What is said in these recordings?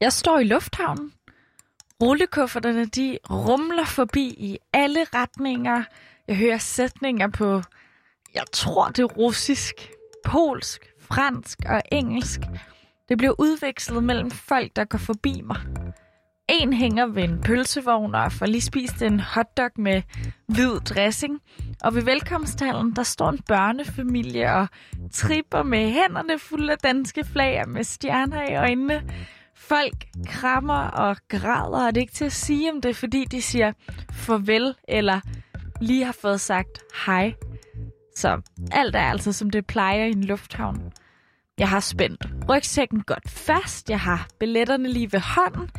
Jeg står i lufthavnen. Rullekufferterne, de rumler forbi i alle retninger. Jeg hører sætninger på, jeg tror det er russisk, polsk, fransk og engelsk. Det bliver udvekslet mellem folk, der går forbi mig. En hænger ved en pølsevogn og får lige spist en hotdog med hvid dressing. Og ved velkomsthallen, der står en børnefamilie og tripper med hænderne fulde af danske flag med stjerner i øjnene. Folk krammer og græder, og det er ikke til at sige, om det er, fordi de siger farvel, eller lige har fået sagt hej. Så alt er altså, som det plejer i en lufthavn. Jeg har spændt rygsækken godt fast, jeg har billetterne lige ved hånden,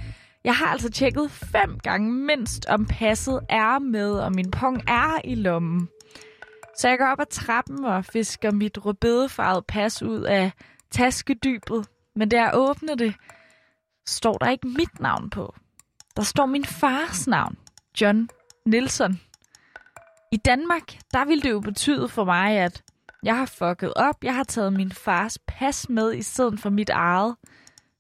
jeg har altså tjekket fem gange mindst, om passet er med, og min pung er i lommen. Så jeg går op ad trappen og fisker mit rødbedefarvede pas ud af taskedybet. Men da jeg åbner det, står der ikke mit navn på. Der står min fars navn, John Nielsen. I Danmark, der ville det jo betyde for mig, at jeg har fucket op. Jeg har taget min fars pas med i stedet for mit eget.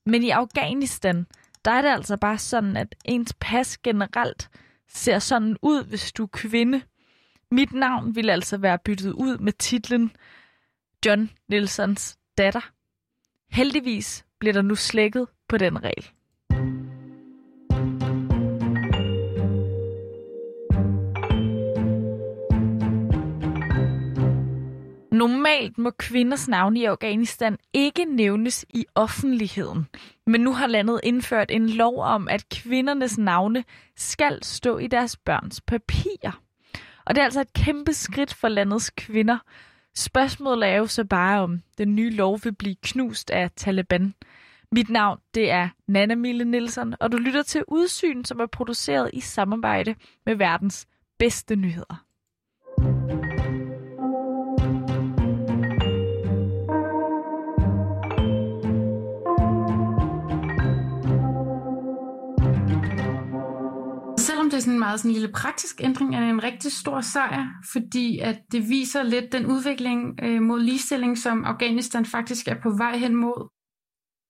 Men i Afghanistan, der er det altså bare sådan, at ens pas generelt ser sådan ud, hvis du er kvinde. Mit navn ville altså være byttet ud med titlen John Nilsons datter. Heldigvis bliver der nu slækket på den regel. Normalt må kvinders navne i Afghanistan ikke nævnes i offentligheden. Men nu har landet indført en lov om, at kvindernes navne skal stå i deres børns papirer. Og det er altså et kæmpe skridt for landets kvinder. Spørgsmålet er jo så bare, om den nye lov vil blive knust af Taliban. Mit navn, det er Nana Mille Nielsen, og du lytter til Udsyn, som er produceret i samarbejde med verdens bedste nyheder. Det er sådan en meget sådan en lille praktisk ændring, er det en rigtig stor sejr, fordi at det viser lidt den udvikling øh, mod ligestilling, som Afghanistan faktisk er på vej hen mod.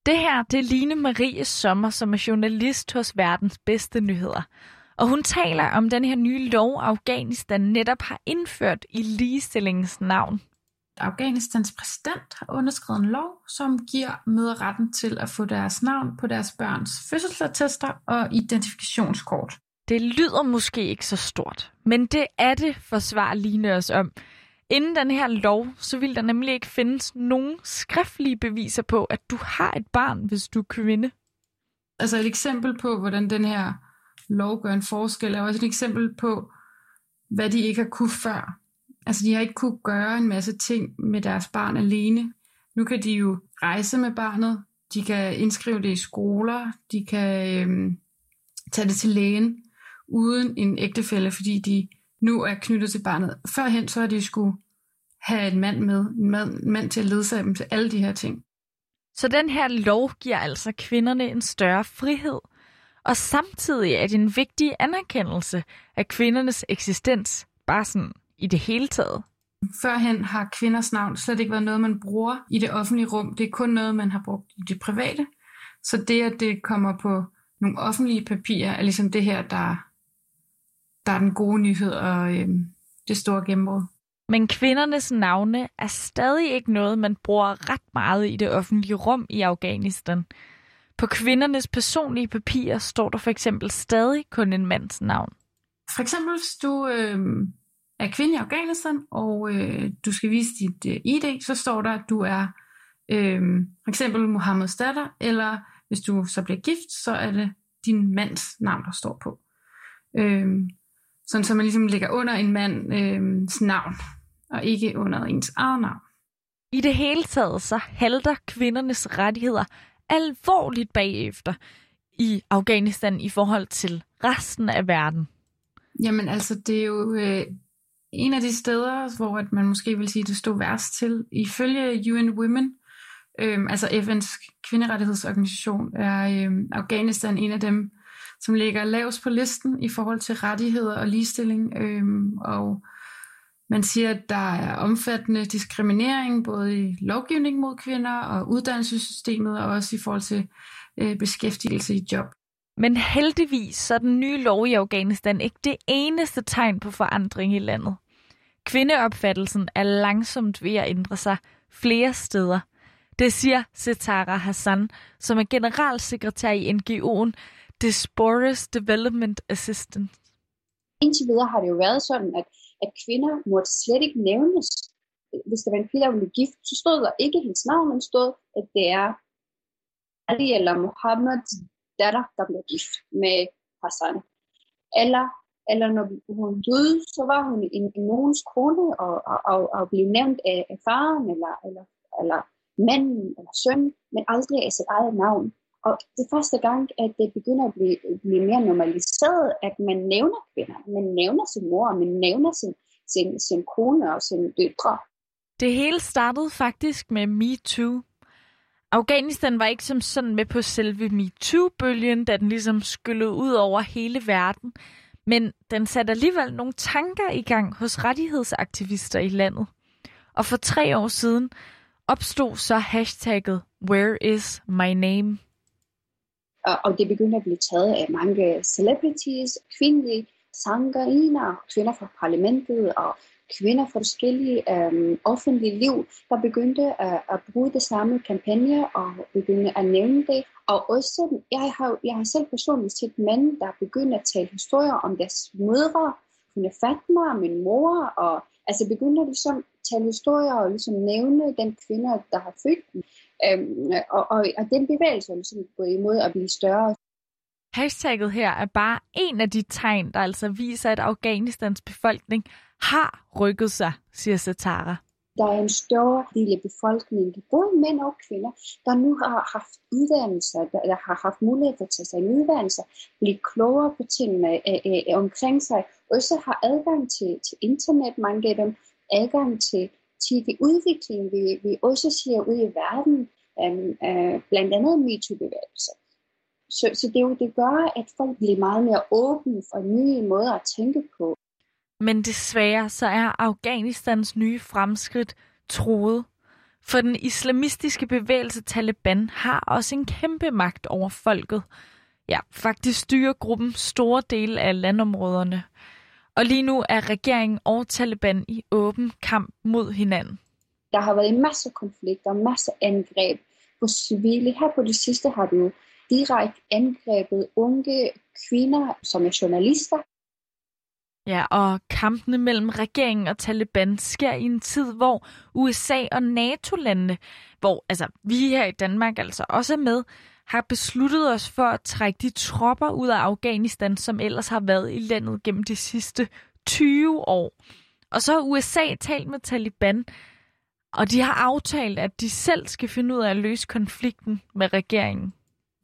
Det her, det er Line Marie Sommer, som er journalist hos Verdens Bedste Nyheder. Og hun taler om den her nye lov, Afghanistan netop har indført i ligestillingens navn. Afghanistans præsident har underskrevet en lov, som giver møder retten til at få deres navn på deres børns fødselsattester og identifikationskort. Det lyder måske ikke så stort, men det er det, forsvar Line os om. Inden den her lov, så vil der nemlig ikke findes nogen skriftlige beviser på, at du har et barn, hvis du er kvinde. Altså et eksempel på, hvordan den her lov gør en forskel, er også et eksempel på, hvad de ikke har kunne før. Altså de har ikke kunne gøre en masse ting med deres barn alene. Nu kan de jo rejse med barnet, de kan indskrive det i skoler, de kan øhm, tage det til lægen uden en ægtefælle, fordi de nu er knyttet til barnet. Førhen så har de skulle have en mand med, en mand, en mand til at ledsage dem til alle de her ting. Så den her lov giver altså kvinderne en større frihed, og samtidig er det en vigtig anerkendelse af kvindernes eksistens, bare sådan i det hele taget. Førhen har kvinders navn slet ikke været noget, man bruger i det offentlige rum. Det er kun noget, man har brugt i det private. Så det, at det kommer på nogle offentlige papirer, er ligesom det her, der der er den gode nyhed og øh, det store gennembrud. Men kvindernes navne er stadig ikke noget, man bruger ret meget i det offentlige rum i Afghanistan. På kvindernes personlige papirer står der for eksempel stadig kun en mands navn. For eksempel, hvis du øh, er kvinde i Afghanistan, og øh, du skal vise dit øh, ID, så står der, at du er øh, for eksempel Mohammeds datter, eller hvis du så bliver gift, så er det din mands navn, der står på. Øh, sådan så man ligesom ligger under en mands øh, navn, og ikke under ens eget navn. I det hele taget så halter kvindernes rettigheder alvorligt bagefter i Afghanistan i forhold til resten af verden. Jamen altså, det er jo øh, en af de steder, hvor at man måske vil sige, det stod værst til. Ifølge UN Women, øh, altså FN's kvinderettighedsorganisation, er øh, Afghanistan en af dem, som ligger lavest på listen i forhold til rettigheder og ligestilling. Øhm, og man siger, at der er omfattende diskriminering, både i lovgivning mod kvinder og uddannelsessystemet, og også i forhold til øh, beskæftigelse i job. Men heldigvis så er den nye lov i Afghanistan ikke det eneste tegn på forandring i landet. Kvindeopfattelsen er langsomt ved at ændre sig flere steder. Det siger Setara Hassan, som er generalsekretær i NGO'en Diasporas Development Assistance. Indtil videre har det jo været sådan, at, at kvinder måtte slet ikke nævnes. Hvis der var en pige, der blev gift, så stod der ikke hendes navn, men stod, at det er Ali eller Mohammed datter, der blev gift med Hassan. Eller, eller når hun døde, så var hun en, en nogens kone og, og, og, og blev nævnt af, af faren eller, eller, eller manden eller søn, men aldrig af sit eget navn. Og det er første gang, at det begynder at blive, blive mere normaliseret, at man nævner kvinder, man nævner sin mor, man nævner sin, sin, sin kone og sin døtre. Det hele startede faktisk med MeToo. Afghanistan var ikke som sådan med på selve MeToo-bølgen, da den ligesom skyllede ud over hele verden. Men den satte alligevel nogle tanker i gang hos rettighedsaktivister i landet. Og for tre år siden opstod så hashtagget Where is my name? Og det begyndte at blive taget af mange celebrities, kvindelige sangeriner, kvinder fra parlamentet og kvinder fra forskellige øhm, offentlige liv, der begyndte at, at bruge det samme kampagne og begyndte at nævne det. Og også, jeg har, jeg har selv personligt set mænd, der begyndte at tale historier om deres mødre, hun er Fatma, min mor, og altså begyndte ligesom at tale historier og ligesom nævne den kvinde, der har født dem. Um, og, og, og den bevægelse er ligesom gået imod at blive større. Hashtagget her er bare en af de tegn, der altså viser, at Afghanistans befolkning har rykket sig, siger Satara. Der er en stor del af befolkningen, både mænd og kvinder, der nu har haft uddannelser, der, der har haft mulighed for at tage sig en uddannelse, blive klogere på tingene øh, øh, omkring sig, også har adgang til, til internet, mange af dem, adgang til, til udvikling, vi, vi også ser ud i verden, øh, øh, blandt andet MeToo-bevægelser. Så, så det, jo, det gør, at folk bliver meget mere åbne for nye måder at tænke på. Men desværre så er Afghanistans nye fremskridt troet. For den islamistiske bevægelse Taliban har også en kæmpe magt over folket. Ja, faktisk styrer gruppen store dele af landområderne. Og lige nu er regeringen og Taliban i åben kamp mod hinanden. Der har været en masse konflikter, masse angreb på civile. Her på det sidste har du direkte angrebet unge kvinder, som er journalister. Ja, og kampene mellem regeringen og Taliban sker i en tid, hvor USA og NATO-landene, hvor altså vi her i Danmark altså også er med, har besluttet os for at trække de tropper ud af Afghanistan, som ellers har været i landet gennem de sidste 20 år. Og så har USA talt med Taliban, og de har aftalt, at de selv skal finde ud af at løse konflikten med regeringen.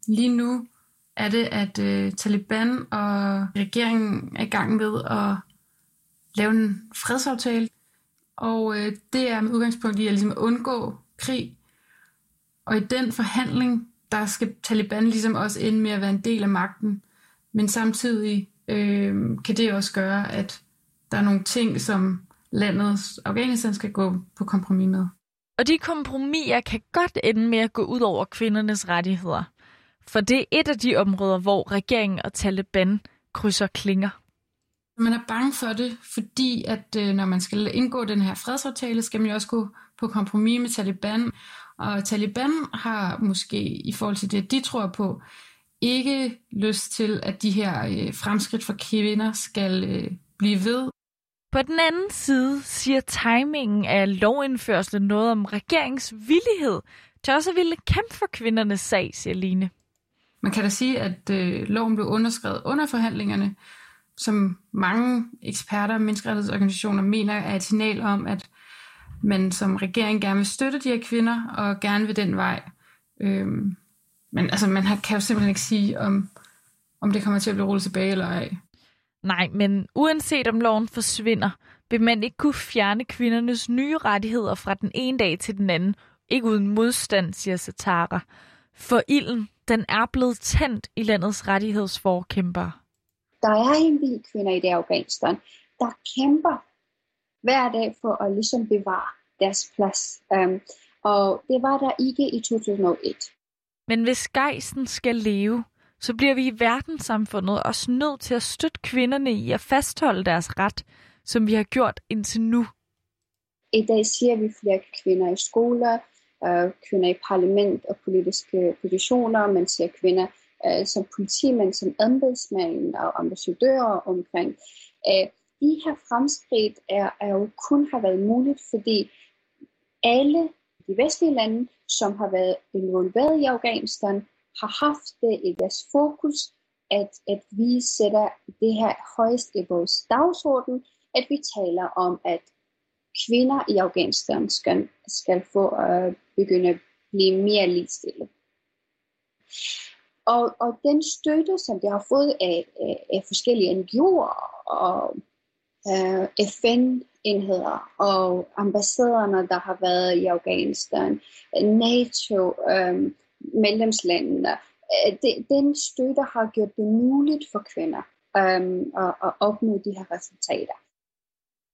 Lige nu er det, at øh, Taliban og regeringen er i gang med at lave en fredsaftale. Og øh, det er med udgangspunkt i at ligesom undgå krig. Og i den forhandling, der skal Taliban ligesom også ende med at være en del af magten. Men samtidig øh, kan det også gøre, at der er nogle ting, som landets Afghanistan skal gå på kompromis med. Og de kompromiser kan godt ende med at gå ud over kvindernes rettigheder. For det er et af de områder, hvor regeringen og Taliban krydser klinger. Man er bange for det, fordi at øh, når man skal indgå den her fredsaftale, skal man jo også gå på kompromis med Taliban. Og Taliban har måske i forhold til det, de tror på, ikke lyst til, at de her øh, fremskridt for kvinder skal øh, blive ved. På den anden side siger timingen af lovindførsel noget om regeringens villighed til også at ville kæmpe for kvindernes sag, siger Line. Man kan da sige, at øh, loven blev underskrevet under forhandlingerne, som mange eksperter og menneskerettighedsorganisationer mener er et signal om, at man som regering gerne vil støtte de her kvinder, og gerne vil den vej. Øhm, men altså, man kan jo simpelthen ikke sige, om, om det kommer til at blive rullet tilbage eller ej. Nej, men uanset om loven forsvinder, vil man ikke kunne fjerne kvindernes nye rettigheder fra den ene dag til den anden, ikke uden modstand, siger Satara. For ilden, den er blevet tændt i landets rettighedsforkæmpere. Der er en del kvinder i det Afghanistan, der kæmper hver dag for at ligesom bevare deres plads. Um, og det var der ikke i 2001. Men hvis gejsten skal leve, så bliver vi i verdenssamfundet også nødt til at støtte kvinderne i at fastholde deres ret, som vi har gjort indtil nu. I dag ser vi flere kvinder i skoler, øh, kvinder i parlament og politiske positioner. Man ser kvinder øh, som politimænd, som embedsmænd og ambassadører omkring. Øh, de her fremskridt er, er jo kun har været muligt, fordi alle de vestlige lande, som har været involveret i Afghanistan, har haft det i deres fokus, at, at vi sætter det her højst i vores dagsorden, at vi taler om, at kvinder i Afghanistan skal, skal få uh, begynde at blive mere ligestillet. Og, og den støtte, som det har fået af, af, af forskellige NGO'er og øh, FN-enheder og ambassaderne, der har været i Afghanistan, NATO, um, medlemslandene, det, den støtte har gjort det muligt for kvinder um, at, at opnå de her resultater.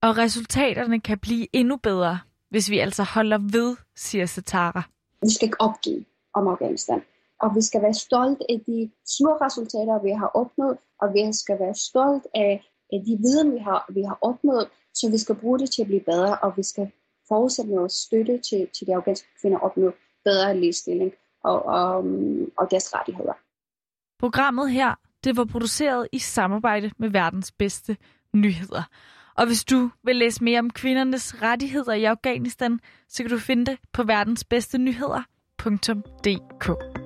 Og resultaterne kan blive endnu bedre, hvis vi altså holder ved, siger Satara. Vi skal ikke opgive om Afghanistan. Og vi skal være stolt af de små resultater, vi har opnået, og vi skal være stolt af de viden, vi har, vi har opnået, så vi skal bruge det til at blive bedre, og vi skal fortsætte med at støtte til, til de afghanske kvinder at opnå bedre ligestilling og, og, øhm, og deres rettigheder. Programmet her, det var produceret i samarbejde med verdens bedste nyheder. Og hvis du vil læse mere om kvindernes rettigheder i Afghanistan, så kan du finde det på verdensbedste nyheder.dk.